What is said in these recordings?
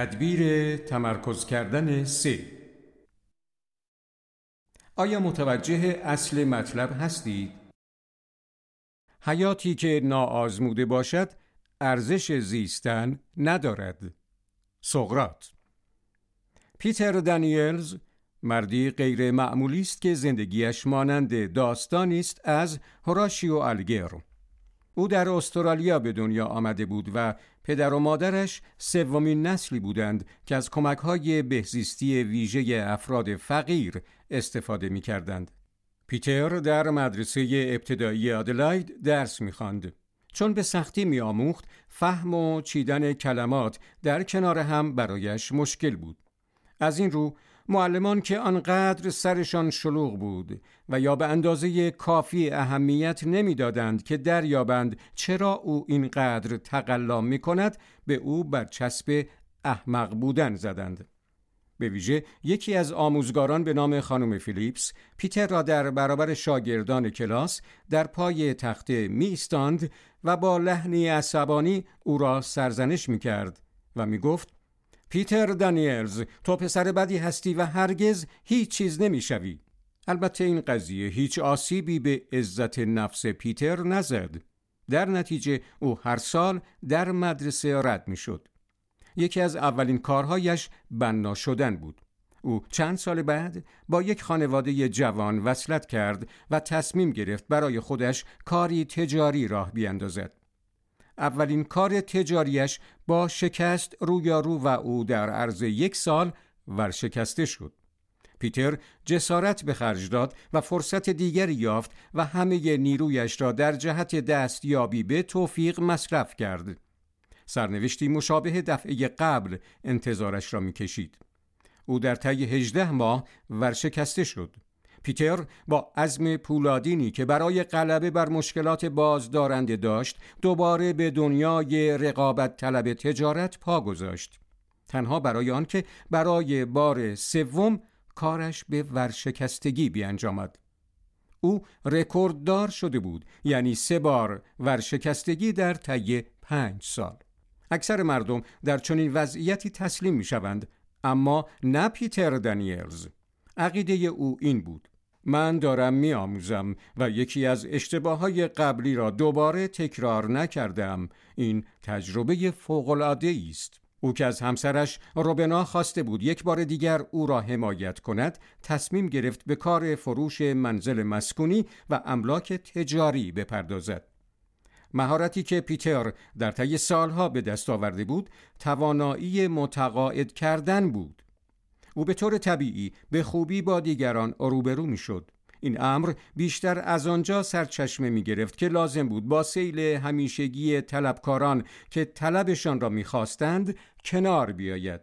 تدبیر تمرکز کردن سه آیا متوجه اصل مطلب هستید؟ حیاتی که ناآزموده باشد ارزش زیستن ندارد. سقرات پیتر دانیلز مردی غیر معمولی است که زندگیش مانند داستانی است از هوراشیو الگر او در استرالیا به دنیا آمده بود و پدر و مادرش سومین نسلی بودند که از کمکهای بهزیستی ویژه افراد فقیر استفاده می کردند. پیتر در مدرسه ابتدایی آدلاید درس می خاند. چون به سختی می آموخت فهم و چیدن کلمات در کنار هم برایش مشکل بود. از این رو معلمان که آنقدر سرشان شلوغ بود و یا به اندازه کافی اهمیت نمی‌دادند که دریابند چرا او اینقدر تقلا می کند به او بر چسب احمق بودن زدند. به ویژه یکی از آموزگاران به نام خانم فیلیپس پیتر را در برابر شاگردان کلاس در پای تخته می ایستاند و با لحنی عصبانی او را سرزنش می کرد و می گفت پیتر دانیلز تو پسر بدی هستی و هرگز هیچ چیز نمی‌شوی. البته این قضیه هیچ آسیبی به عزت نفس پیتر نزد. در نتیجه او هر سال در مدرسه رد می‌شد. یکی از اولین کارهایش بنا شدن بود. او چند سال بعد با یک خانواده جوان وصلت کرد و تصمیم گرفت برای خودش کاری تجاری راه بیندازد. اولین کار تجاریش با شکست رویارو و او در عرض یک سال ورشکسته شد. پیتر جسارت به خرج داد و فرصت دیگری یافت و همه نیرویش را در جهت دستیابی به توفیق مصرف کرد. سرنوشتی مشابه دفعه قبل انتظارش را می‌کشید. او در طی هجده ماه ورشکسته شد. پیتر با عزم پولادینی که برای غلبه بر مشکلات بازدارنده داشت دوباره به دنیای رقابت طلب تجارت پا گذاشت تنها برای آنکه برای بار سوم کارش به ورشکستگی بیانجامد. او رکورددار شده بود یعنی سه بار ورشکستگی در طی پنج سال. اکثر مردم در چنین وضعیتی تسلیم می شوند اما نه پیتر دانیلز. عقیده او این بود من دارم می آموزم و یکی از اشتباه های قبلی را دوباره تکرار نکردم. این تجربه فوقلاده است. او که از همسرش روبنا خواسته بود یک بار دیگر او را حمایت کند تصمیم گرفت به کار فروش منزل مسکونی و املاک تجاری بپردازد مهارتی که پیتر در طی سالها به دست آورده بود توانایی متقاعد کردن بود او به طور طبیعی به خوبی با دیگران روبرو می‌شد. این امر بیشتر از آنجا سرچشمه می گرفت که لازم بود با سیل همیشگی طلبکاران که طلبشان را می‌خواستند کنار بیاید.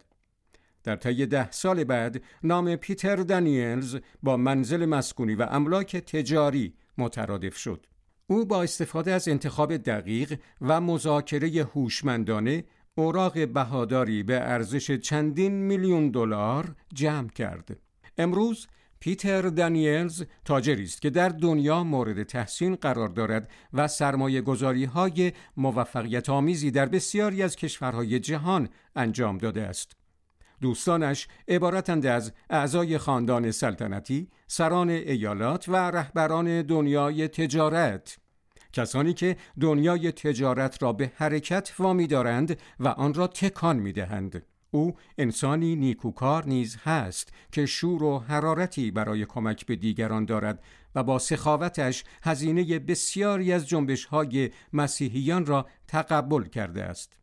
در طی ده سال بعد نام پیتر دانیلز با منزل مسکونی و املاک تجاری مترادف شد. او با استفاده از انتخاب دقیق و مذاکره هوشمندانه اوراق بهاداری به ارزش چندین میلیون دلار جمع کرد. امروز پیتر دانیلز تاجری است که در دنیا مورد تحسین قرار دارد و سرمایه گذاری های موفقیت آمیزی در بسیاری از کشورهای جهان انجام داده است. دوستانش عبارتند از اعضای خاندان سلطنتی، سران ایالات و رهبران دنیای تجارت کسانی که دنیای تجارت را به حرکت وامی دارند و آن را تکان می دهند. او انسانی نیکوکار نیز هست که شور و حرارتی برای کمک به دیگران دارد و با سخاوتش هزینه بسیاری از جنبش های مسیحیان را تقبل کرده است.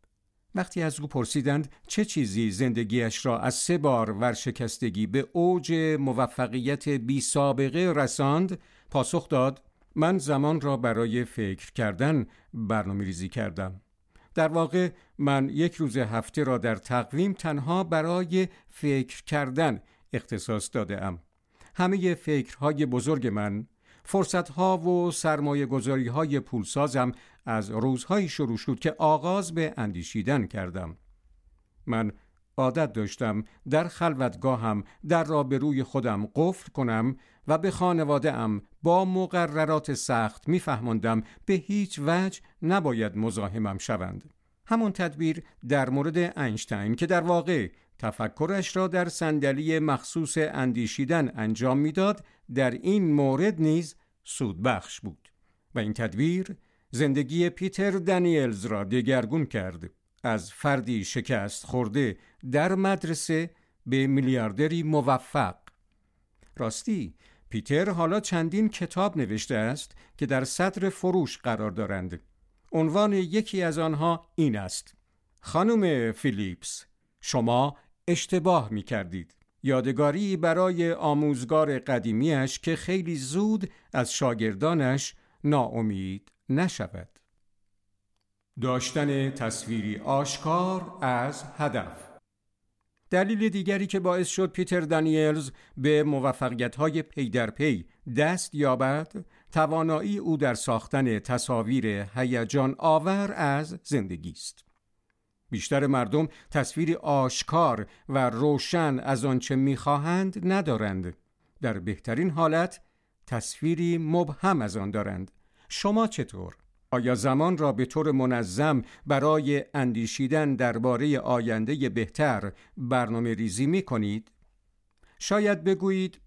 وقتی از او پرسیدند چه چیزی زندگیش را از سه بار ورشکستگی به اوج موفقیت بی سابقه رساند، پاسخ داد من زمان را برای فکر کردن برنامه ریزی کردم. در واقع من یک روز هفته را در تقویم تنها برای فکر کردن اختصاص داده ام. همه فکرهای بزرگ من فرصتها و سرمایه گذاری پولسازم از روزهایی شروع شد که آغاز به اندیشیدن کردم. من عادت داشتم در خلوتگاهم در را به روی خودم قفل کنم و به خانواده ام با مقررات سخت میفهماندم به هیچ وجه نباید مزاحمم شوند. همون تدبیر در مورد اینشتین که در واقع تفکرش را در صندلی مخصوص اندیشیدن انجام می‌داد در این مورد نیز سودبخش بود و این تدبیر زندگی پیتر دانیلز را دگرگون کرد از فردی شکست خورده در مدرسه به میلیاردری موفق. راستی پیتر حالا چندین کتاب نوشته است که در صدر فروش قرار دارند. عنوان یکی از آنها این است. خانم فیلیپس شما اشتباه می کردید یادگاری برای آموزگار قدیمیش که خیلی زود از شاگردانش ناامید نشود. داشتن تصویری آشکار از هدف. دلیل دیگری که باعث شد پیتر دانیلز به موفقیت‌های پی در پی دست یابد توانایی او در ساختن تصاویر هیجان آور از زندگی است. بیشتر مردم تصویری آشکار و روشن از آنچه می‌خواهند ندارند. در بهترین حالت تصویری مبهم از آن دارند. شما چطور؟ آیا زمان را به طور منظم برای اندیشیدن درباره آینده بهتر برنامه ریزی می کنید؟ شاید بگویید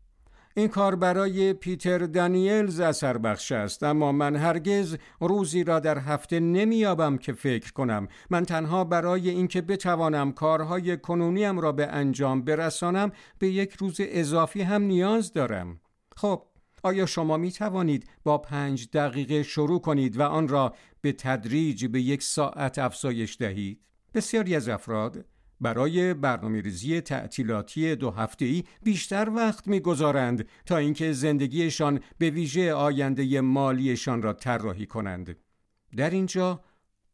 این کار برای پیتر دانیلز اثر بخش است اما من هرگز روزی را در هفته نمیابم که فکر کنم من تنها برای اینکه بتوانم کارهای کنونیم را به انجام برسانم به یک روز اضافی هم نیاز دارم خب آیا شما می توانید با پنج دقیقه شروع کنید و آن را به تدریج به یک ساعت افزایش دهید؟ بسیاری از افراد برای برنامه ریزی تعطیلاتی دو ای بیشتر وقت می‌گذارند تا اینکه زندگیشان به ویژه آینده مالیشان را طراحی کنند. در اینجا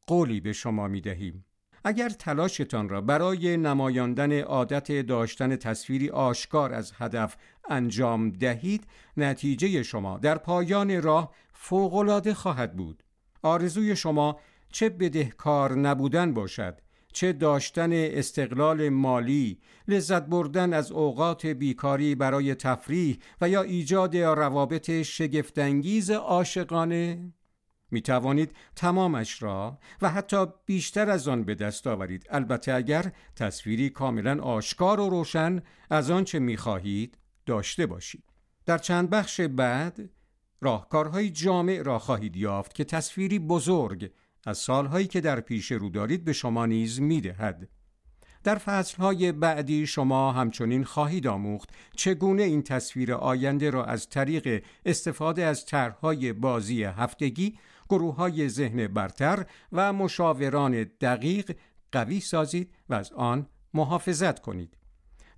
قولی به شما می دهیم. اگر تلاشتان را برای نمایاندن عادت داشتن تصویری آشکار از هدف انجام دهید نتیجه شما در پایان راه فوقالعاده خواهد بود. آرزوی شما چه بدهکار نبودن باشد چه داشتن استقلال مالی لذت بردن از اوقات بیکاری برای تفریح و یا ایجاد روابط شگفتانگیز عاشقانه؟ می توانید تمامش را و حتی بیشتر از آن به دست آورید. البته اگر تصویری کاملا آشکار و روشن از آنچه می خواهید داشته باشید در چند بخش بعد راهکارهای جامع را خواهید یافت که تصویری بزرگ از سالهایی که در پیش رو دارید به شما نیز می دهد. در فصلهای بعدی شما همچنین خواهید آموخت چگونه این تصویر آینده را از طریق استفاده از طرحهای بازی هفتگی گروه های ذهن برتر و مشاوران دقیق قوی سازید و از آن محافظت کنید.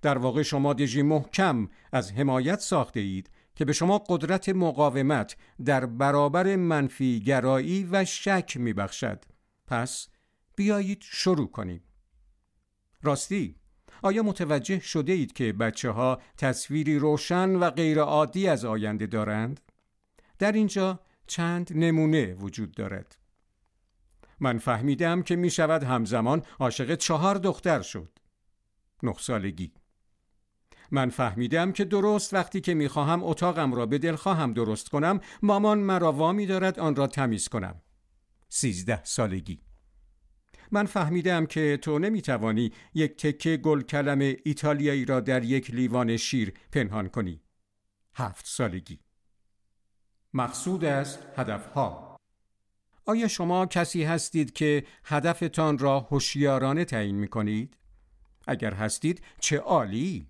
در واقع شما دژی محکم از حمایت ساخته اید که به شما قدرت مقاومت در برابر منفی گرایی و شک می بخشد. پس بیایید شروع کنیم. راستی آیا متوجه شده اید که بچه ها تصویری روشن و غیرعادی از آینده دارند؟ در اینجا چند نمونه وجود دارد. من فهمیدم که می شود همزمان عاشق چهار دختر شد. نه سالگی من فهمیدم که درست وقتی که می‌خواهم اتاقم را به دلخواهم درست کنم مامان مرا وامی دارد آن را تمیز کنم. سیزده سالگی من فهمیدم که تو نمی‌توانی یک تکه گل کلم ایتالیایی را در یک لیوان شیر پنهان کنی. هفت سالگی مقصود است هدفها آیا شما کسی هستید که هدفتان را هوشیارانه تعیین می کنید؟ اگر هستید چه عالی!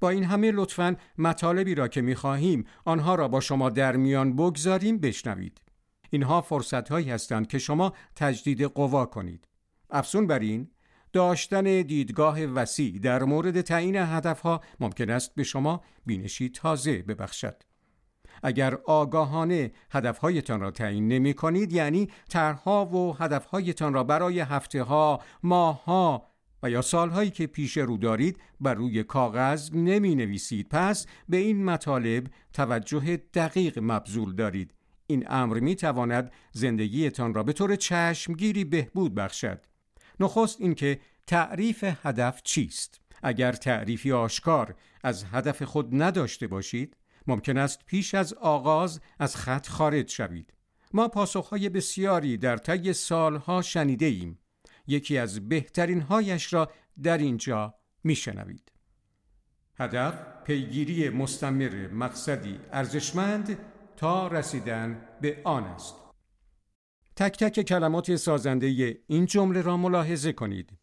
با این همه لطفاً مطالبی را که می خواهیم آنها را با شما در میان بگذاریم بشنوید. اینها فرصت هایی هستند که شما تجدید قوا کنید. افزون بر این داشتن دیدگاه وسیع در مورد تعیین هدفها ممکن است به شما بینشی تازه ببخشد. اگر آگاهانه هدفهایتان را تعیین نمی کنید یعنی طرحها و هدفهایتان را برای هفته ها، ماه ها و یا سالهایی که پیش رو دارید بر روی کاغذ نمی نویسید پس به این مطالب توجه دقیق مبذول دارید. این امر می تواند زندگیتان را به طور چشمگیری بهبود بخشد. نخست اینکه تعریف هدف چیست؟ اگر تعریفی آشکار از هدف خود نداشته باشید ممکن است پیش از آغاز از خط خارج شوید. ما پاسخهای بسیاری در طی سالها شنیده ایم یکی از بهترین هایش را در اینجا میشنوید. هدف پیگیری مستمر مقصدی ارزشمند تا رسیدن به آن است. تک تک کلمات سازنده این جمله را ملاحظه کنید.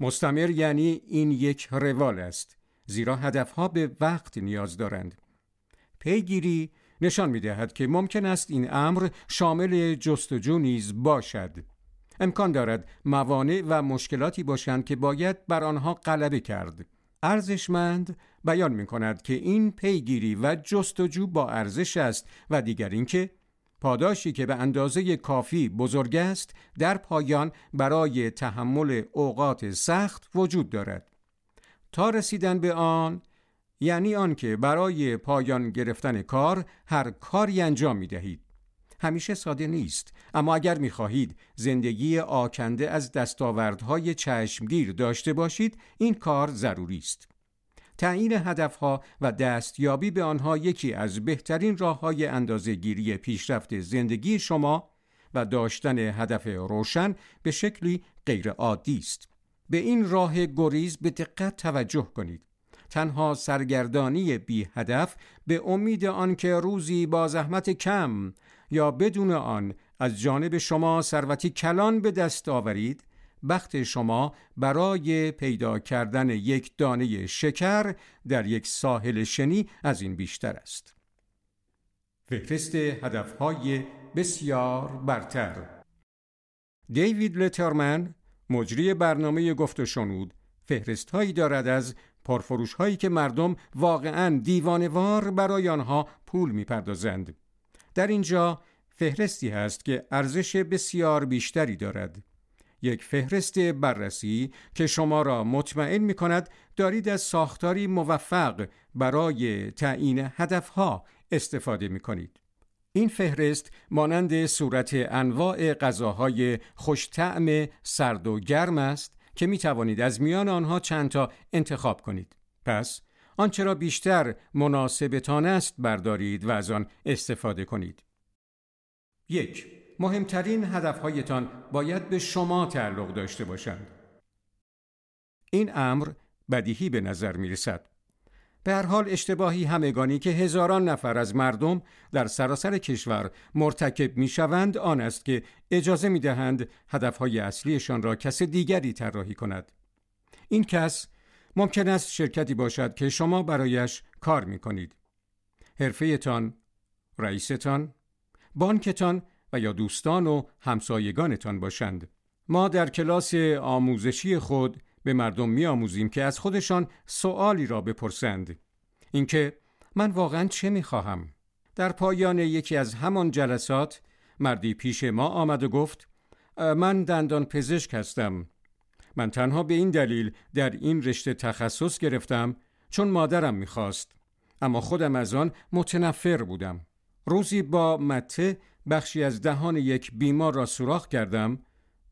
مستمر یعنی این یک روال است زیرا هدفها به وقت نیاز دارند. پیگیری نشان می دهد که ممکن است این امر شامل جستجو نیز باشد. امکان دارد موانع و مشکلاتی باشند که باید بر آنها غلبه کرد. ارزشمند بیان می کند که این پیگیری و جستجو با ارزش است و دیگر اینکه پاداشی که به اندازه کافی بزرگ است در پایان برای تحمل اوقات سخت وجود دارد تا رسیدن به آن یعنی آنکه برای پایان گرفتن کار هر کاری انجام می دهید همیشه ساده نیست اما اگر می خواهید زندگی آکنده از دستاوردهای چشمگیر داشته باشید این کار ضروری است تعیین هدفها و دستیابی به آنها یکی از بهترین راه های اندازه گیری پیشرفت زندگی شما و داشتن هدف روشن به شکلی غیر عادی است. به این راه گریز به دقت توجه کنید. تنها سرگردانی بی هدف به امید آنکه روزی با زحمت کم یا بدون آن از جانب شما ثروتی کلان به دست آورید بخت شما برای پیدا کردن یک دانه شکر در یک ساحل شنی از این بیشتر است. فهرست هدفهای بسیار برتر دیوید لترمن مجری برنامه گفت و شنود فهرست هایی دارد از پرفروش هایی که مردم واقعا دیوانوار برای آنها پول می‌پردازند. در اینجا فهرستی هست که ارزش بسیار بیشتری دارد. یک فهرست بررسی که شما را مطمئن می کند دارید از ساختاری موفق برای تعیین هدفها استفاده می کنید. این فهرست مانند صورت انواع غذاهای خوشتعم سرد و گرم است که می توانید از میان آنها چند تا انتخاب کنید. پس آنچه را بیشتر مناسبتان است بردارید و از آن استفاده کنید. یک مهمترین هدفهایتان باید به شما تعلق داشته باشند. این امر بدیهی به نظر می رسد. به هر حال اشتباهی همگانی که هزاران نفر از مردم در سراسر کشور مرتکب می شوند آن است که اجازه می دهند هدفهای اصلیشان را کس دیگری طراحی کند. این کس ممکن است شرکتی باشد که شما برایش کار می کنید. حرفهتان، رئیستان، بانکتان و یا دوستان و همسایگانتان باشند. ما در کلاس آموزشی خود به مردم می آموزیم که از خودشان سوالی را بپرسند. اینکه من واقعا چه می خواهم؟ در پایان یکی از همان جلسات مردی پیش ما آمد و گفت من دندان پزشک هستم. من تنها به این دلیل در این رشته تخصص گرفتم چون مادرم می‌خواست اما خودم از آن متنفر بودم. روزی با مته بخشی از دهان یک بیمار را سوراخ کردم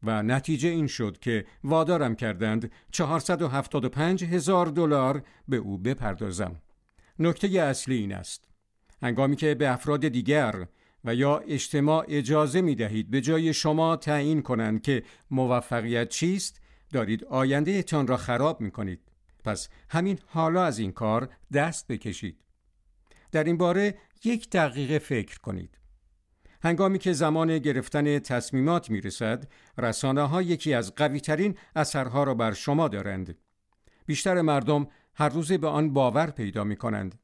و نتیجه این شد که وادارم کردند 475 هزار دلار به او بپردازم. نکته اصلی این است. هنگامی که به افراد دیگر و یا اجتماع اجازه می دهید به جای شما تعیین کنند که موفقیت چیست دارید آینده تان را خراب می کنید. پس همین حالا از این کار دست بکشید. در این باره یک دقیقه فکر کنید. هنگامی که زمان گرفتن تصمیمات می رسد، رسانه ها یکی از قوی ترین اثرها را بر شما دارند. بیشتر مردم هر روز به آن باور پیدا می کنند.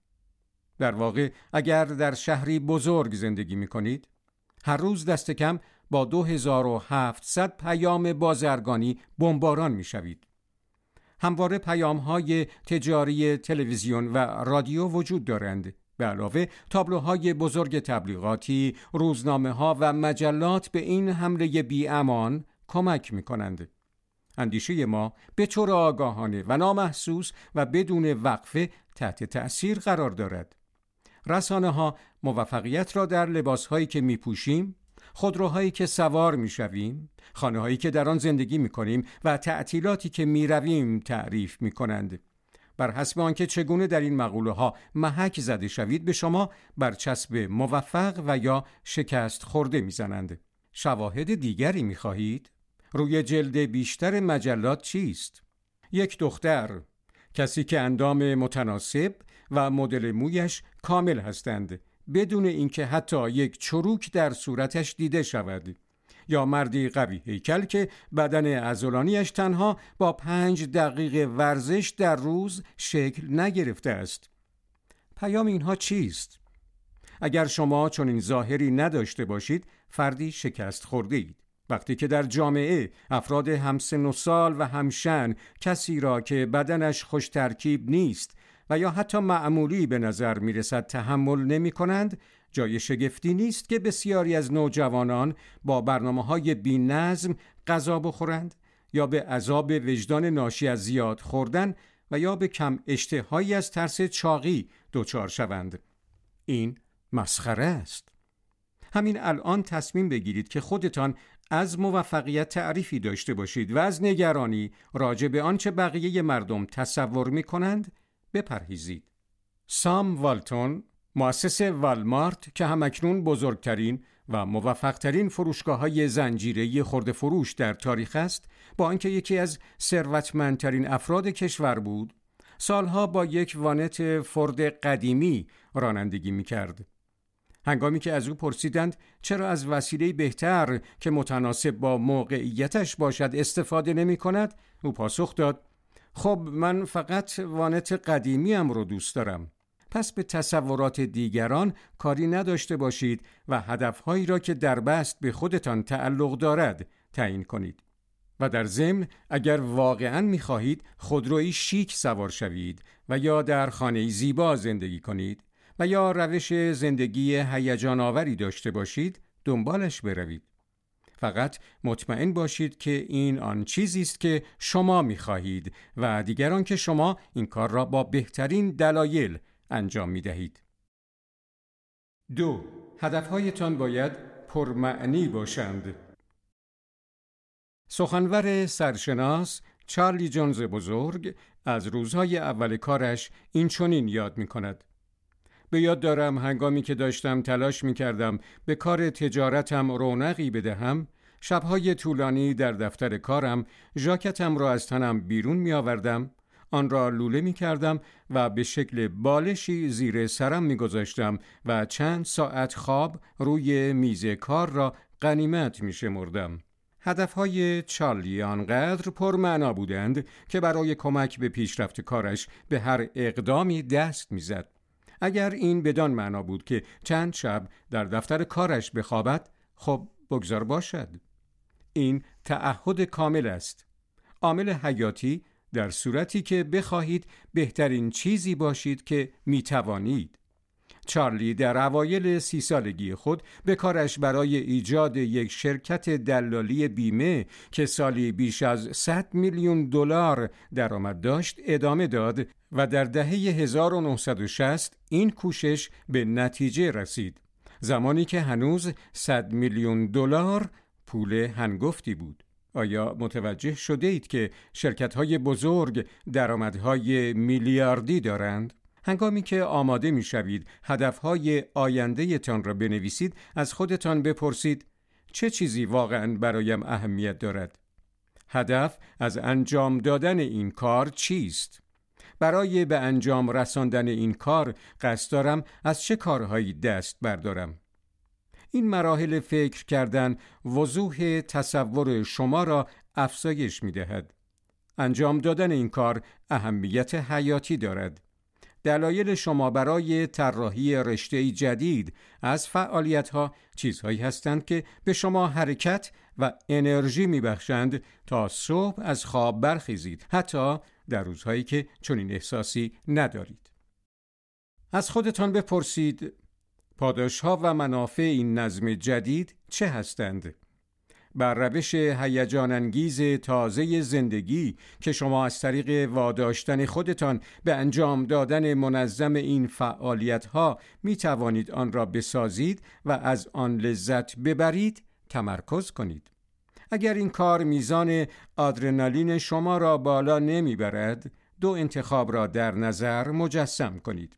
در واقع اگر در شهری بزرگ زندگی می کنید، هر روز دست کم با 2700 پیام بازرگانی بمباران می شوید. همواره پیام های تجاری تلویزیون و رادیو وجود دارند به علاوه تابلوهای بزرگ تبلیغاتی، روزنامه ها و مجلات به این حمله بی امان کمک می کنند. اندیشه ما به طور آگاهانه و نامحسوس و بدون وقفه تحت تأثیر قرار دارد. رسانه ها موفقیت را در لباس هایی که می پوشیم، خودروهایی که سوار می شویم، خانه هایی که در آن زندگی می کنیم و تعطیلاتی که می رویم تعریف می کنند. بر حسب آنکه چگونه در این مقوله ها محک زده شوید به شما بر چسب موفق و یا شکست خورده می‌زنند. شواهد دیگری می‌خواهید؟ روی جلد بیشتر مجلات چیست؟ یک دختر کسی که اندام متناسب و مدل مویش کامل هستند بدون اینکه حتی یک چروک در صورتش دیده شود. یا مردی قوی هیکل که بدن ازولانیش تنها با پنج دقیقه ورزش در روز شکل نگرفته است. پیام اینها چیست؟ اگر شما چون این ظاهری نداشته باشید فردی شکست خورده اید وقتی که در جامعه افراد همسن و سال و همشن کسی را که بدنش خوش ترکیب نیست و یا حتی معمولی به نظر می رسد تحمل نمی کنند جای شگفتی نیست که بسیاری از نوجوانان با برنامه های بی نظم غذا بخورند یا به عذاب وجدان ناشی از زیاد خوردن و یا به کم اشتهایی از ترس چاقی دچار شوند. این مسخره است. همین الان تصمیم بگیرید که خودتان از موفقیت تعریفی داشته باشید و از نگرانی راجع به آنچه بقیه مردم تصور می کنند بپرهیزید. سام والتون مؤسس والمارت که همکنون بزرگترین و موفقترین فروشگاه های زنجیره خورده فروش در تاریخ است با آنکه یکی از ثروتمندترین افراد کشور بود سالها با یک وانت فورد قدیمی رانندگی می کرد. هنگامی که از او پرسیدند چرا از وسیله بهتر که متناسب با موقعیتش باشد استفاده نمی کند او پاسخ داد خب من فقط وانت قدیمیم رو دوست دارم. پس به تصورات دیگران کاری نداشته باشید و هدفهایی را که در بست به خودتان تعلق دارد تعیین کنید. و در ضمن اگر واقعا می‌خواهید خودروی شیک سوار شوید و یا در خانه زیبا زندگی کنید و یا روش زندگی هیجان آوری داشته باشید دنبالش بروید. فقط مطمئن باشید که این آن چیزی است که شما می خواهید و دیگران که شما این کار را با بهترین دلایل انجام می دهید. دو هدفهایتان باید پرمعنی باشند. سخنور سرشناس چارلی جونز بزرگ از روزهای اول کارش این چنین یاد می کند. به یاد دارم هنگامی که داشتم تلاش می کردم به کار تجارتم رونقی بدهم شبهای طولانی در دفتر کارم ژاکتم را از تنم بیرون می آوردم آن را لوله می کردم و به شکل بالشی زیر سرم می گذاشتم و چند ساعت خواب روی میز کار را قنیمت می شمردم. هدفهای چارلی آنقدر پرمعنا بودند که برای کمک به پیشرفت کارش به هر اقدامی دست می‌زد. اگر این بدان معنا بود که چند شب در دفتر کارش بخوابد خب بگذار باشد. این تعهد کامل است. عامل حیاتی در صورتی که بخواهید بهترین چیزی باشید که می توانید چارلی در اوایل سی سالگی خود به کارش برای ایجاد یک شرکت دلالی بیمه که سالی بیش از 100 میلیون دلار درآمد داشت ادامه داد و در دهه 1960 این کوشش به نتیجه رسید زمانی که هنوز 100 میلیون دلار پول هنگفتی بود آیا متوجه شده اید که شرکت های بزرگ درآمدهای میلیاردی دارند؟ هنگامی که آماده می شوید هدفهای آینده تان را بنویسید از خودتان بپرسید چه چیزی واقعا برایم اهمیت دارد؟ هدف از انجام دادن این کار چیست؟ برای به انجام رساندن این کار قصد دارم از چه کارهایی دست بردارم؟ این مراحل فکر کردن وضوح تصور شما را افزایش می دهد. انجام دادن این کار اهمیت حیاتی دارد. دلایل شما برای طراحی رشته جدید از فعالیت ها چیزهایی هستند که به شما حرکت و انرژی میبخشند تا صبح از خواب برخیزید حتی در روزهایی که چنین احساسی ندارید از خودتان بپرسید پاداش ها و منافع این نظم جدید چه هستند؟ بر روش هیجان انگیز تازه زندگی که شما از طریق واداشتن خودتان به انجام دادن منظم این فعالیت ها می توانید آن را بسازید و از آن لذت ببرید تمرکز کنید. اگر این کار میزان آدرنالین شما را بالا نمی‌برد دو انتخاب را در نظر مجسم کنید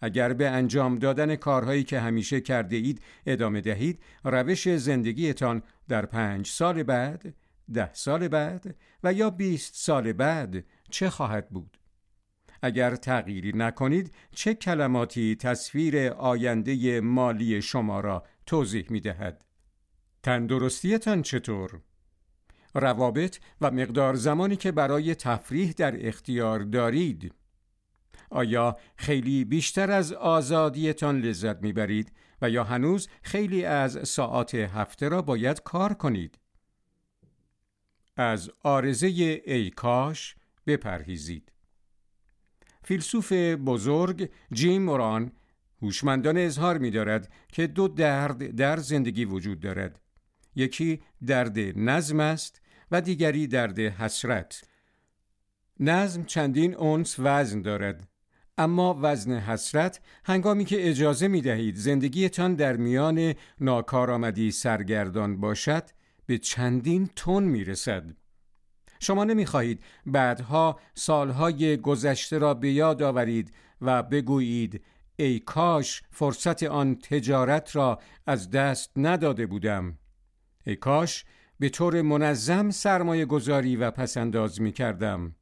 اگر به انجام دادن کارهایی که همیشه کرده اید ادامه دهید روش زندگیتان در پنج سال بعد ده سال بعد و یا بیست سال بعد چه خواهد بود؟ اگر تغییری نکنید چه کلماتی تصویر آینده مالی شما را توضیح می دهد؟ تندرستیتان چطور؟ روابط و مقدار زمانی که برای تفریح در اختیار دارید آیا خیلی بیشتر از آزادیتان لذت می‌برید و یا هنوز خیلی از ساعات هفته را باید کار کنید؟ از آرزه ای کاش بپرهیزید. فیلسوف بزرگ جیم موران هوشمندانه اظهار می دارد که دو درد در زندگی وجود دارد. یکی درد نظم است و دیگری درد حسرت. نظم چندین اونس وزن دارد اما وزن حسرت هنگامی که اجازه می دهید زندگیتان در میان ناکارآمدی سرگردان باشد به چندین تن می رسد. شما نمی خواهید بعدها سالهای گذشته را به یاد آورید و بگویید ای کاش فرصت آن تجارت را از دست نداده بودم. ای کاش به طور منظم سرمایه گذاری و پسنداز می کردم.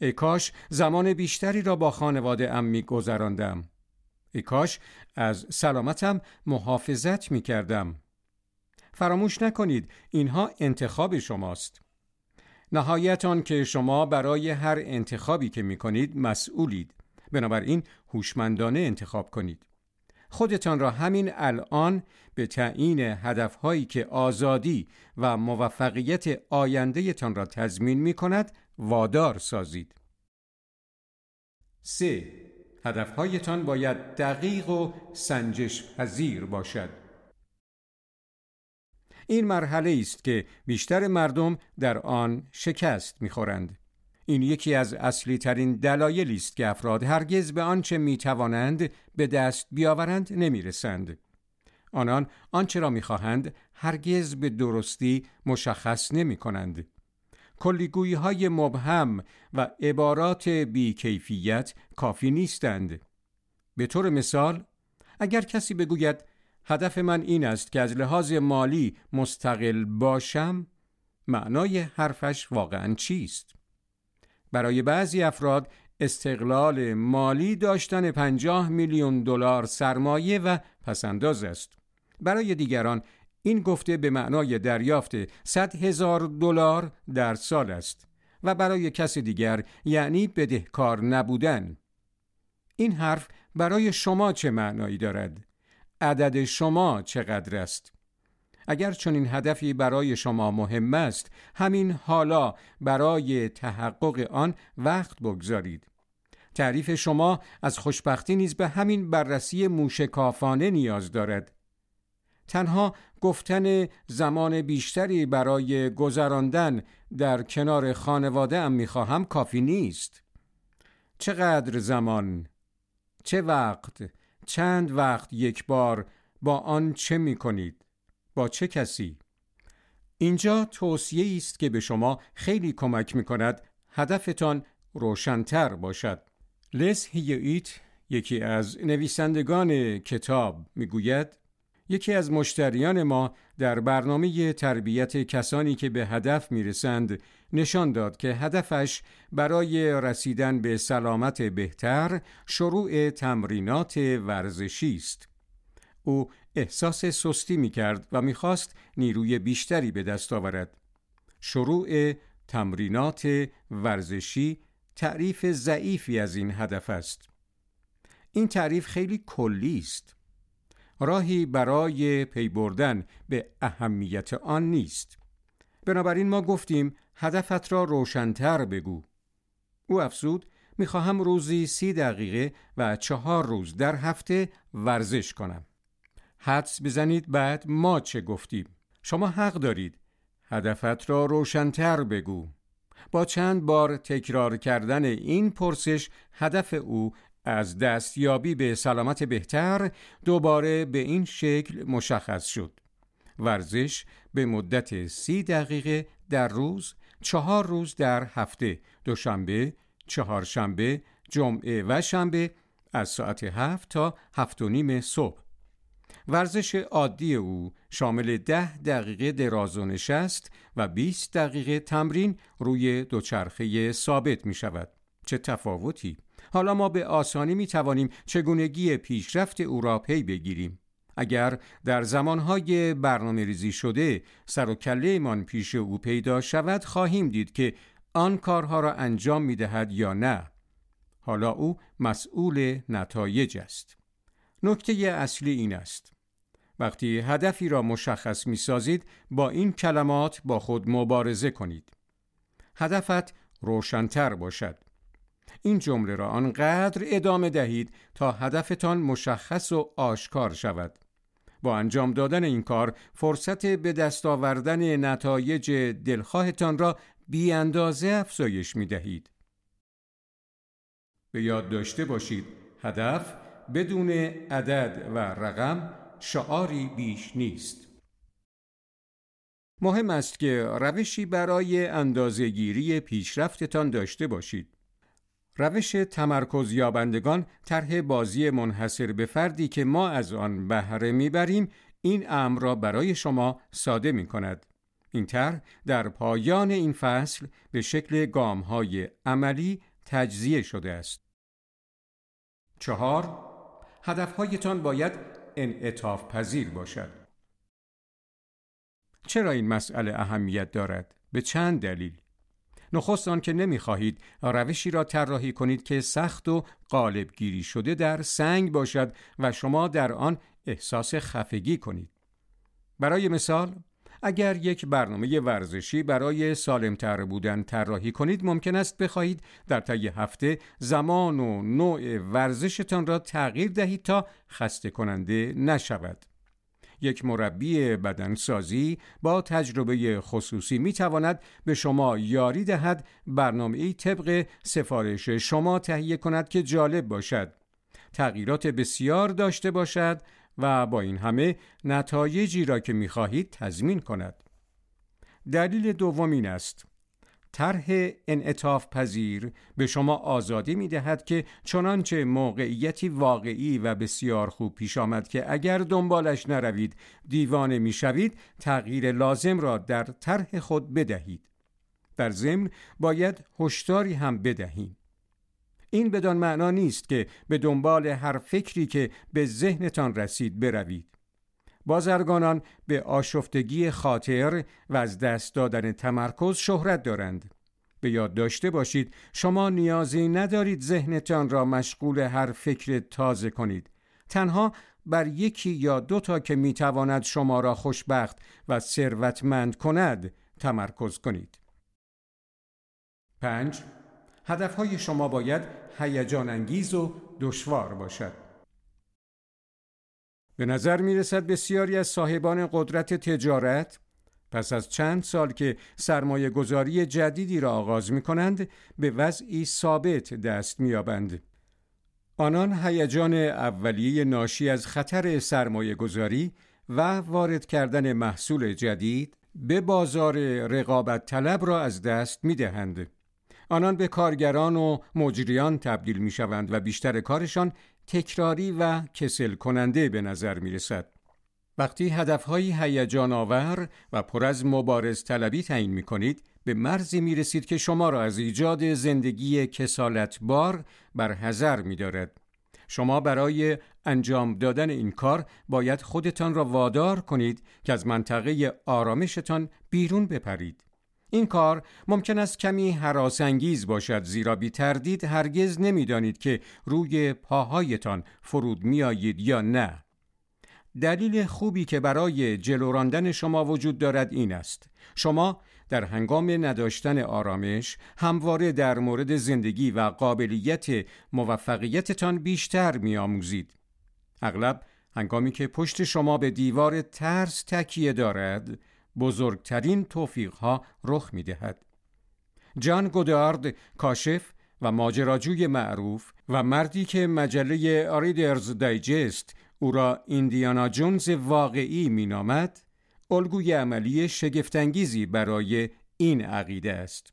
ای کاش زمان بیشتری را با خانواده ام می گذراندم. ای کاش از سلامتم محافظت می کردم. فراموش نکنید اینها انتخاب شماست. نهایت آن که شما برای هر انتخابی که می کنید مسئولید. بنابراین هوشمندانه انتخاب کنید. خودتان را همین الان به تعیین هدفهایی که آزادی و موفقیت آیندهتان را تضمین می کند وادار سازید. 3. هدفهایتان باید دقیق و سنجش پذیر باشد. این مرحله است که بیشتر مردم در آن شکست می‌خورند. این یکی از اصلی ترین دلایلی است که افراد هرگز به آنچه می توانند به دست بیاورند نمی رسند. آنان آنچه را می خواهند هرگز به درستی مشخص نمی کنند. کلیگویی های مبهم و عبارات بیکیفیت کافی نیستند. به طور مثال، اگر کسی بگوید هدف من این است که از لحاظ مالی مستقل باشم، معنای حرفش واقعا چیست؟ برای بعضی افراد استقلال مالی داشتن 50 میلیون دلار سرمایه و پسنداز است. برای دیگران این گفته به معنای دریافت 100 هزار دلار در سال است و برای کس دیگر یعنی بدهکار نبودن. این حرف برای شما چه معنایی دارد؟ عدد شما چقدر است؟ اگر چنین هدفی برای شما مهم است همین حالا برای تحقق آن وقت بگذارید. تعریف شما از خوشبختی نیز به همین بررسی موشکافانه نیاز دارد. تنها گفتن زمان بیشتری برای گذراندن در کنار خانواده ام می‌خواهم کافی نیست. چقدر زمان چه وقت چند وقت یک بار با آن چه می کنید با چه کسی؟ اینجا توصیه است که به شما خیلی کمک می کند هدفتان روشنتر باشد. لس هیویت یکی از نویسندگان کتاب می‌گوید یکی از مشتریان ما در برنامه تربیت کسانی که به هدف می‌رسند نشان داد که هدفش برای رسیدن به سلامت بهتر شروع تمرینات ورزشی است. او احساس سستی می کرد و می‌خواست نیروی بیشتری به دست آورد. شروع تمرینات ورزشی تعریف ضعیفی از این هدف است. این تعریف خیلی کلی است. راهی برای پی بردن به اهمیت آن نیست. بنابراین ما گفتیم هدفت را روشنتر بگو. او افزود می‌خواهم روزی سی دقیقه و چهار روز در هفته ورزش کنم. حدس بزنید بعد ما چه گفتیم. شما حق دارید. هدفت را روشنتر بگو. با چند بار تکرار کردن این پرسش هدف او از دستیابی به سلامت بهتر دوباره به این شکل مشخص شد. ورزش به مدت سی دقیقه در روز، چهار روز در هفته، دوشنبه، چهارشنبه، جمعه و شنبه از ساعت هفت تا هفت و نیم صبح. ورزش عادی او شامل ده دقیقه دراز و نشست و 20 دقیقه تمرین روی دوچرخه ثابت می شود. چه تفاوتی؟ حالا ما به آسانی می توانیم چگونگی پیشرفت او را پی بگیریم. اگر در زمانهای برنامه ریزی شده سر و کله ایمان پیش او پیدا شود خواهیم دید که آن کارها را انجام می دهد یا نه. حالا او مسئول نتایج است. نکته اصلی این است. وقتی هدفی را مشخص می سازید با این کلمات با خود مبارزه کنید. هدفت روشنتر باشد. این جمله را آنقدر ادامه دهید تا هدفتان مشخص و آشکار شود. با انجام دادن این کار فرصت به دست آوردن نتایج دلخواهتان را بی اندازه افزایش می دهید. به یاد داشته باشید هدف بدون عدد و رقم شعاری بیش نیست. مهم است که روشی برای اندازهگیری پیشرفتتان داشته باشید. روش تمرکز یابندگان طرح بازی منحصر به فردی که ما از آن بهره می‌بریم این امر را برای شما ساده می کند. این طرح در پایان این فصل به شکل گام های عملی تجزیه شده است. چهار هدفهایتان باید انعطاف پذیر باشد. چرا این مسئله اهمیت دارد؟ به چند دلیل. نخست آن که نمی‌خواهید روشی را طراحی کنید که سخت و قالبگیری شده در سنگ باشد و شما در آن احساس خفگی کنید. برای مثال اگر یک برنامه ورزشی برای سالمتر بودن طراحی کنید ممکن است بخواهید در طی هفته زمان و نوع ورزشتان را تغییر دهید تا خسته کننده نشود. یک مربی بدنسازی با تجربه خصوصی می تواند به شما یاری دهد برنامه ای طبق سفارش شما تهیه کند که جالب باشد تغییرات بسیار داشته باشد و با این همه نتایجی را که می خواهید تضمین کند دلیل دوم این است طرح انعطاف پذیر به شما آزادی می دهد که چنانچه موقعیتی واقعی و بسیار خوب پیش آمد که اگر دنبالش نروید دیوانه می شوید تغییر لازم را در طرح خود بدهید. در ضمن باید هشداری هم بدهیم. این بدان معنا نیست که به دنبال هر فکری که به ذهنتان رسید بروید. بازرگانان به آشفتگی خاطر و از دست دادن تمرکز شهرت دارند. به یاد داشته باشید شما نیازی ندارید ذهنتان را مشغول هر فکر تازه کنید. تنها بر یکی یا دو تا که می‌تواند شما را خوشبخت و ثروتمند کند تمرکز کنید. 5. هدفهای شما باید هیجان انگیز و دشوار باشد. به نظر می رسد بسیاری از صاحبان قدرت تجارت پس از چند سال که سرمایه گذاری جدیدی را آغاز می کنند به وضعی ثابت دست می آبند. آنان هیجان اولیه ناشی از خطر سرمایه گذاری و وارد کردن محصول جدید به بازار رقابت طلب را از دست می دهند. آنان به کارگران و مجریان تبدیل می شوند و بیشتر کارشان تکراری و کسل کننده به نظر می رسد. وقتی هدفهایی هیجان آور و پر از مبارز طلبی تعیین می کنید به مرزی می رسید که شما را از ایجاد زندگی کسالتبار بر حذر می دارد. شما برای انجام دادن این کار باید خودتان را وادار کنید که از منطقه آرامشتان بیرون بپرید. این کار ممکن است کمی حراسانگیز باشد زیرا بی تردید هرگز نمی‌دانید که روی پاهایتان فرود میآیید یا نه. دلیل خوبی که برای جلو راندن شما وجود دارد این است. شما در هنگام نداشتن آرامش همواره در مورد زندگی و قابلیت موفقیتتان بیشتر میآموزید. اغلب هنگامی که پشت شما به دیوار ترس تکیه دارد بزرگترین توفیقها رخ می دهد. جان گودارد کاشف و ماجراجوی معروف و مردی که مجله آریدرز دایجست او را ایندیانا جونز واقعی مینامد الگوی عملی شگفتانگیزی برای این عقیده است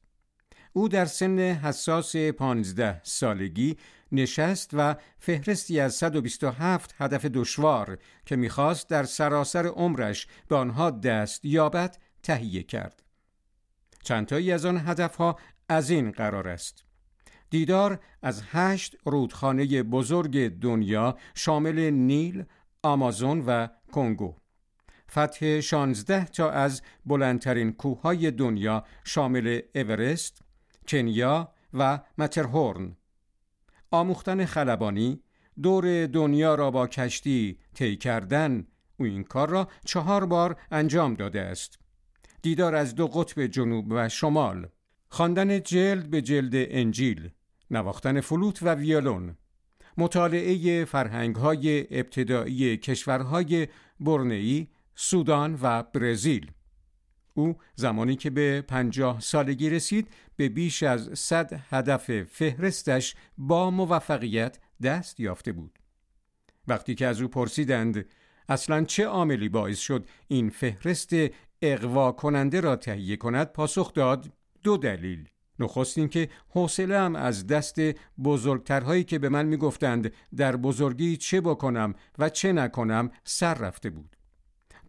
او در سن حساس پانزده سالگی نشست و فهرستی از 127 هدف دشوار که می‌خواست در سراسر عمرش به آنها دست یابد تهیه کرد. چندتایی از آن هدفها از این قرار است. دیدار از هشت رودخانه بزرگ دنیا شامل نیل، آمازون و کنگو. فتح 16 تا از بلندترین کوههای دنیا شامل اورست، کنیا و مترهورن. آموختن خلبانی، دور دنیا را با کشتی طی کردن او این کار را چهار بار انجام داده است. دیدار از دو قطب جنوب و شمال، خواندن جلد به جلد انجیل، نواختن فلوت و ویولون، مطالعه فرهنگ‌های ابتدایی کشورهای برنئی، سودان و برزیل. او زمانی که به پنجاه سالگی رسید به بیش از صد هدف فهرستش با موفقیت دست یافته بود. وقتی که از او پرسیدند اصلا چه عاملی باعث شد این فهرست اقوا کننده را تهیه کند پاسخ داد دو دلیل نخست اینکه حوصله هم از دست بزرگترهایی که به من می‌گفتند در بزرگی چه بکنم و چه نکنم سر رفته بود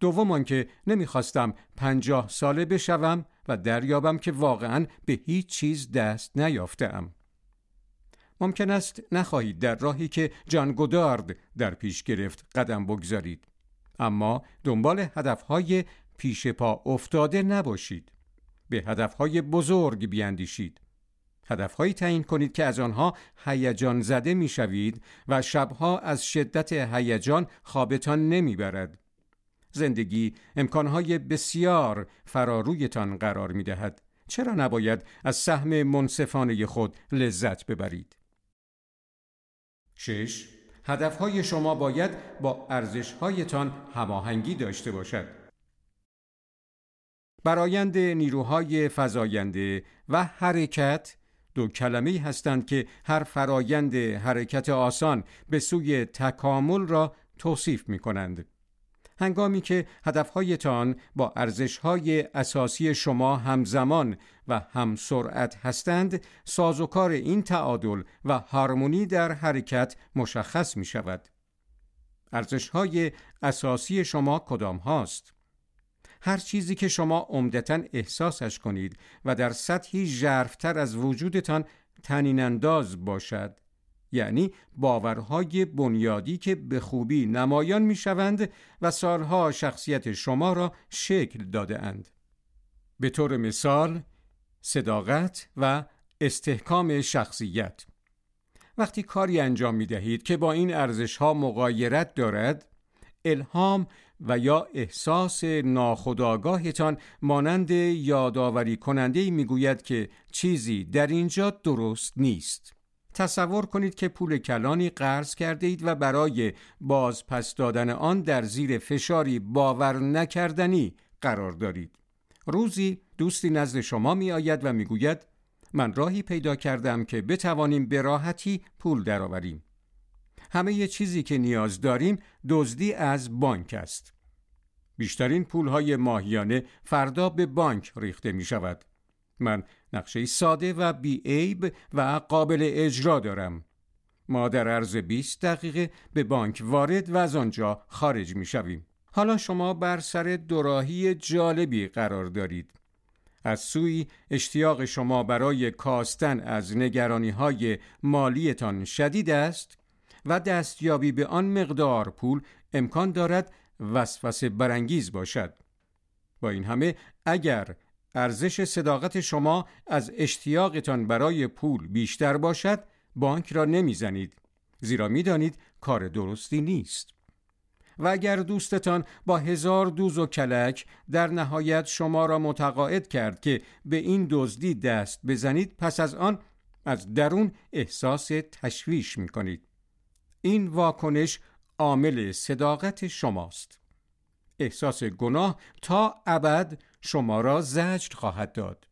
دوم آنکه نمی‌خواستم پنجاه ساله بشوم و دریابم که واقعا به هیچ چیز دست نیافتم. ممکن است نخواهید در راهی که جان گودارد در پیش گرفت قدم بگذارید. اما دنبال هدفهای پیش پا افتاده نباشید. به هدفهای بزرگ بیاندیشید. هدفهایی تعیین کنید که از آنها هیجان زده می‌شوید و شبها از شدت هیجان خوابتان نمی‌برد. زندگی امکانهای بسیار فرارویتان قرار می دهد. چرا نباید از سهم منصفانه خود لذت ببرید؟ شش هدفهای شما باید با ارزشهایتان هماهنگی داشته باشد. برایند نیروهای فزاینده و حرکت دو کلمه هستند که هر فرایند حرکت آسان به سوی تکامل را توصیف می کنند. هنگامی که هدفهایتان با ارزشهای اساسی شما همزمان و هم سرعت هستند سازوکار این تعادل و هارمونی در حرکت مشخص می شود ارزشهای اساسی شما کدام هاست؟ هر چیزی که شما عمدتا احساسش کنید و در سطحی ژرفتر از وجودتان تنین باشد یعنی باورهای بنیادی که به خوبی نمایان می شوند و سالها شخصیت شما را شکل داده اند. به طور مثال صداقت و استحکام شخصیت وقتی کاری انجام می دهید که با این ارزش ها مقایرت دارد الهام و یا احساس ناخودآگاهتان مانند یادآوری کننده می گوید که چیزی در اینجا درست نیست تصور کنید که پول کلانی قرض کرده اید و برای باز پس دادن آن در زیر فشاری باور نکردنی قرار دارید. روزی دوستی نزد شما می آید و می گوید من راهی پیدا کردم که بتوانیم به راحتی پول درآوریم. همه ی چیزی که نیاز داریم دزدی از بانک است. بیشترین پولهای ماهیانه فردا به بانک ریخته می شود. من نقشه ساده و بی عیب و قابل اجرا دارم. ما در عرض 20 دقیقه به بانک وارد و از آنجا خارج می شویم. حالا شما بر سر دوراهی جالبی قرار دارید. از سوی اشتیاق شما برای کاستن از نگرانی های مالیتان شدید است و دستیابی به آن مقدار پول امکان دارد وسوسه برانگیز باشد. با این همه اگر ارزش صداقت شما از اشتیاقتان برای پول بیشتر باشد بانک را نمی‌زنید زیرا می‌دانید کار درستی نیست و اگر دوستتان با هزار دوز و کلک در نهایت شما را متقاعد کرد که به این دزدی دست بزنید پس از آن از درون احساس تشویش می کنید. این واکنش عامل صداقت شماست. احساس گناه تا ابد شما را زجر خواهد داد.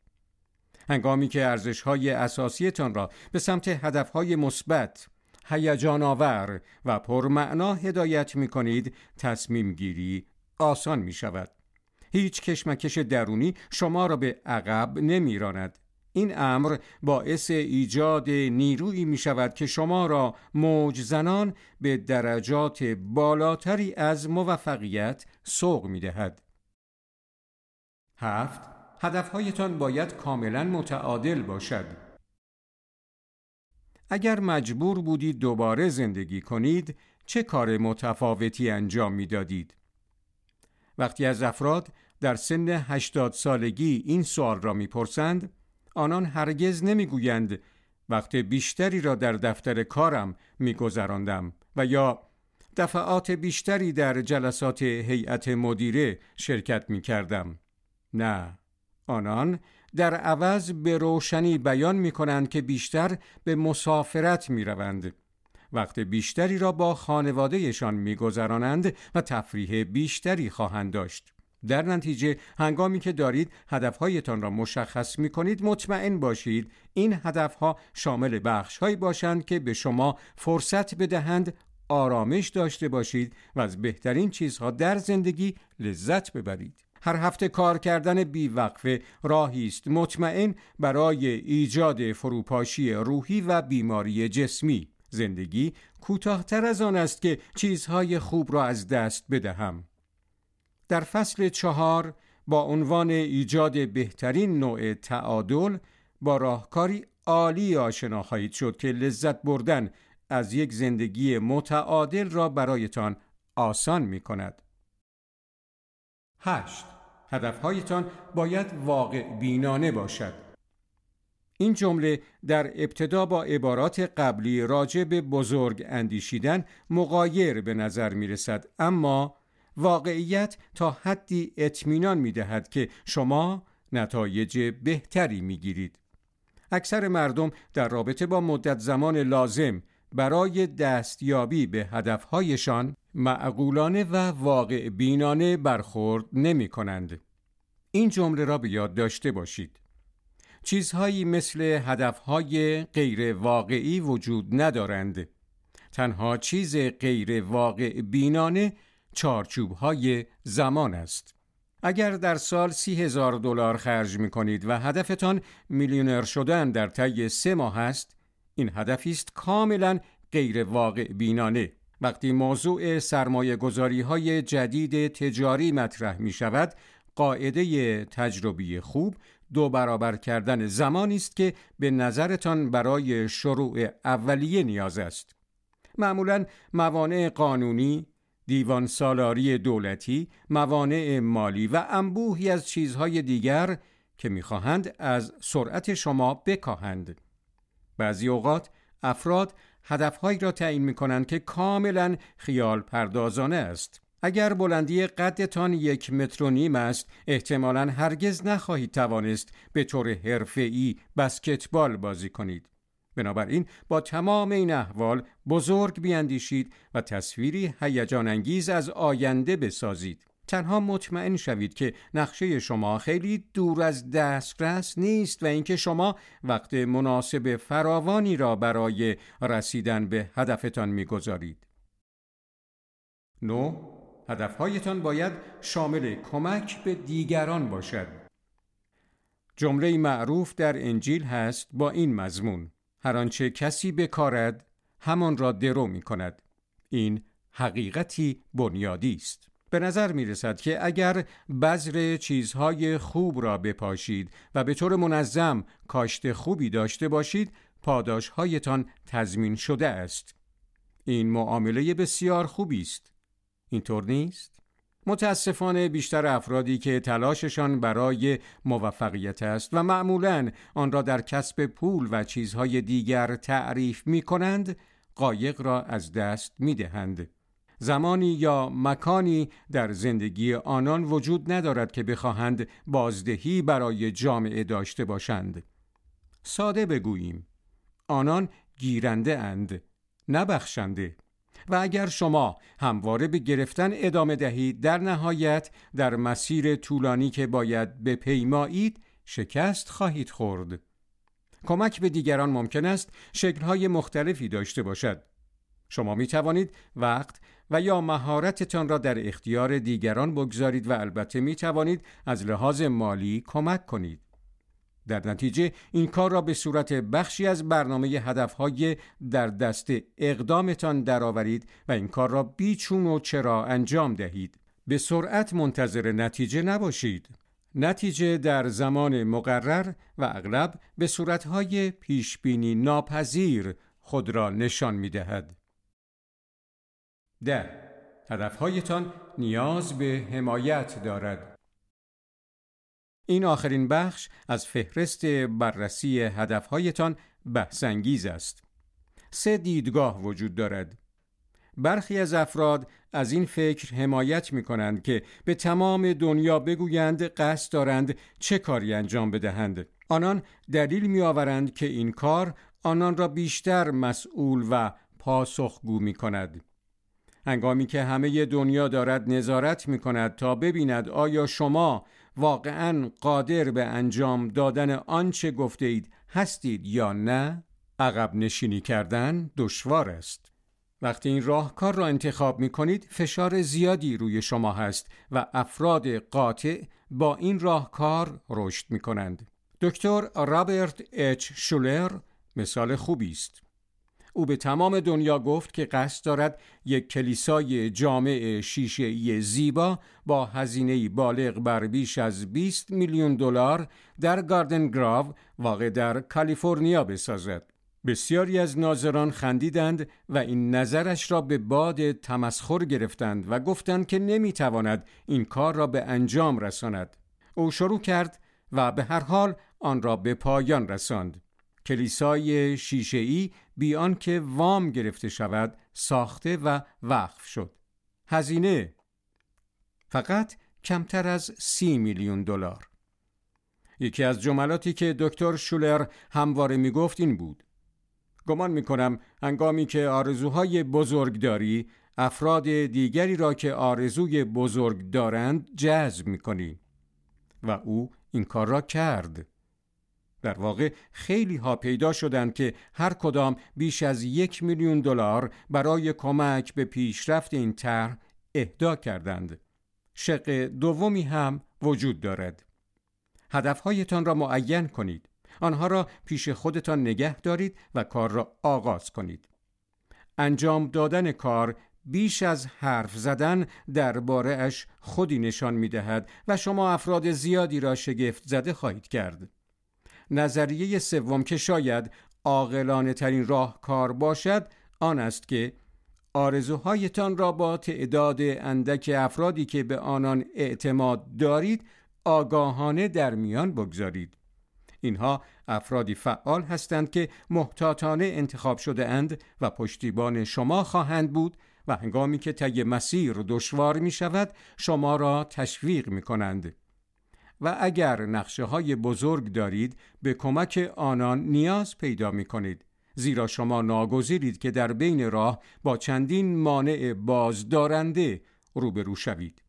هنگامی که ارزش‌های اساسیتان را به سمت هدف‌های مثبت، هیجان آور و پرمعنا هدایت می کنید، تصمیم گیری آسان می شود. هیچ کشمکش درونی شما را به عقب نمی راند. این امر باعث ایجاد نیرویی می شود که شما را موج زنان به درجات بالاتری از موفقیت سوق می دهد. هفت هدفهایتان باید کاملا متعادل باشد. اگر مجبور بودید دوباره زندگی کنید چه کار متفاوتی انجام می دادید؟ وقتی از افراد در سن 80 سالگی این سوال را می‌پرسند آنان هرگز نمی‌گویند وقت بیشتری را در دفتر کارم میگذراندم و یا دفعات بیشتری در جلسات هیئت مدیره شرکت می کردم. نه، آنان در عوض به روشنی بیان می کنند که بیشتر به مسافرت می روند. وقت بیشتری را با خانوادهشان می گذرانند و تفریح بیشتری خواهند داشت. در نتیجه هنگامی که دارید هدفهایتان را مشخص می کنید مطمئن باشید این هدفها شامل بخشهایی باشند که به شما فرصت بدهند آرامش داشته باشید و از بهترین چیزها در زندگی لذت ببرید. هر هفته کار کردن بیوقفه راهی است مطمئن برای ایجاد فروپاشی روحی و بیماری جسمی. زندگی کوتاهتر از آن است که چیزهای خوب را از دست بدهم. در فصل چهار با عنوان ایجاد بهترین نوع تعادل با راهکاری عالی آشنا خواهید شد که لذت بردن از یک زندگی متعادل را برایتان آسان می کند. هشت هدفهایتان باید واقع بینانه باشد. این جمله در ابتدا با عبارات قبلی راجع به بزرگ اندیشیدن مقایر به نظر می رسد اما واقعیت تا حدی اطمینان می دهد که شما نتایج بهتری می گیرید. اکثر مردم در رابطه با مدت زمان لازم برای دستیابی به هدفهایشان معقولانه و واقع بینانه برخورد نمی کنند. این جمله را به یاد داشته باشید. چیزهایی مثل هدفهای غیر واقعی وجود ندارند. تنها چیز غیر واقع بینانه چارچوب های زمان است. اگر در سال سی هزار دلار خرج می کنید و هدفتان میلیونر شدن در طی سه ماه است، این هدفی است کاملا غیر واقع بینانه. وقتی موضوع سرمایه گذاری های جدید تجاری مطرح می شود، قاعده تجربی خوب دو برابر کردن زمانی است که به نظرتان برای شروع اولیه نیاز است. معمولا موانع قانونی، دیوان سالاری دولتی، موانع مالی و انبوهی از چیزهای دیگر که می‌خواهند از سرعت شما بکاهند. بعضی اوقات افراد هدفهایی را تعیین می کنند که کاملا خیال پردازانه است. اگر بلندی قدتان یک متر و نیم است احتمالا هرگز نخواهید توانست به طور حرفه‌ای بسکتبال بازی کنید بنابراین با تمام این احوال بزرگ بیاندیشید و تصویری هیجان انگیز از آینده بسازید تنها مطمئن شوید که نقشه شما خیلی دور از دسترس نیست و اینکه شما وقت مناسب فراوانی را برای رسیدن به هدفتان می‌گذارید. نو هدفهایتان باید شامل کمک به دیگران باشد. جمله معروف در انجیل هست با این مضمون هر آنچه کسی بکارد همان را درو می کند. این حقیقتی بنیادی است. به نظر می رسد که اگر بذر چیزهای خوب را بپاشید و به طور منظم کاشت خوبی داشته باشید پاداشهایتان تضمین شده است. این معامله بسیار خوبی است. اینطور نیست؟ متاسفانه بیشتر افرادی که تلاششان برای موفقیت است و معمولا آن را در کسب پول و چیزهای دیگر تعریف می کنند قایق را از دست می دهند. زمانی یا مکانی در زندگی آنان وجود ندارد که بخواهند بازدهی برای جامعه داشته باشند. ساده بگوییم آنان گیرنده اند نبخشنده و اگر شما همواره به گرفتن ادامه دهید در نهایت در مسیر طولانی که باید بپیمایید شکست خواهید خورد. کمک به دیگران ممکن است شکلهای مختلفی داشته باشد. شما می توانید وقت و یا مهارتتان را در اختیار دیگران بگذارید و البته می توانید از لحاظ مالی کمک کنید. در نتیجه این کار را به صورت بخشی از برنامه هدفهای در دست اقدامتان درآورید و این کار را بیچون و چرا انجام دهید. به سرعت منتظر نتیجه نباشید. نتیجه در زمان مقرر و اغلب به صورتهای پیشبینی ناپذیر خود را نشان می دهد. ده هدفهایتان نیاز به حمایت دارد. این آخرین بخش از فهرست بررسی هدفهایتان بحثانگیز است. سه دیدگاه وجود دارد. برخی از افراد از این فکر حمایت می کنند که به تمام دنیا بگویند قصد دارند چه کاری انجام بدهند. آنان دلیل می آورند که این کار آنان را بیشتر مسئول و پاسخگو می کند. هنگامی که همه دنیا دارد نظارت می کند تا ببیند آیا شما واقعا قادر به انجام دادن آنچه گفته اید هستید یا نه؟ عقب نشینی کردن دشوار است. وقتی این راهکار را انتخاب می کنید فشار زیادی روی شما هست و افراد قاطع با این راهکار رشد می کنند دکتر رابرت اچ. شولر مثال خوبی است. او به تمام دنیا گفت که قصد دارد یک کلیسای جامع شیشه‌ای زیبا با هزینه بالغ بر بیش از 20 میلیون دلار در گاردن گراو واقع در کالیفرنیا بسازد. بسیاری از ناظران خندیدند و این نظرش را به باد تمسخر گرفتند و گفتند که نمی‌تواند این کار را به انجام رساند. او شروع کرد و به هر حال آن را به پایان رساند. کلیسای شیشه‌ای بیان که وام گرفته شود ساخته و وقف شد. هزینه فقط کمتر از سی میلیون دلار. یکی از جملاتی که دکتر شولر همواره می گفت این بود. گمان می کنم هنگامی که آرزوهای بزرگ داری افراد دیگری را که آرزوی بزرگ دارند جذب می کنی. و او این کار را کرد. در واقع خیلی ها پیدا شدند که هر کدام بیش از یک میلیون دلار برای کمک به پیشرفت این طرح اهدا کردند. شق دومی هم وجود دارد. هدفهایتان را معین کنید. آنها را پیش خودتان نگه دارید و کار را آغاز کنید. انجام دادن کار بیش از حرف زدن درباره اش خودی نشان می دهد و شما افراد زیادی را شگفت زده خواهید کرد. نظریه سوم که شاید عاقلانه ترین راهکار باشد آن است که آرزوهایتان را با تعداد اندک افرادی که به آنان اعتماد دارید آگاهانه در میان بگذارید اینها افرادی فعال هستند که محتاطانه انتخاب شده اند و پشتیبان شما خواهند بود و هنگامی که طی مسیر دشوار می شود شما را تشویق می کنند. و اگر نقشه های بزرگ دارید به کمک آنان نیاز پیدا می کنید زیرا شما ناگزیرید که در بین راه با چندین مانع بازدارنده روبرو شوید.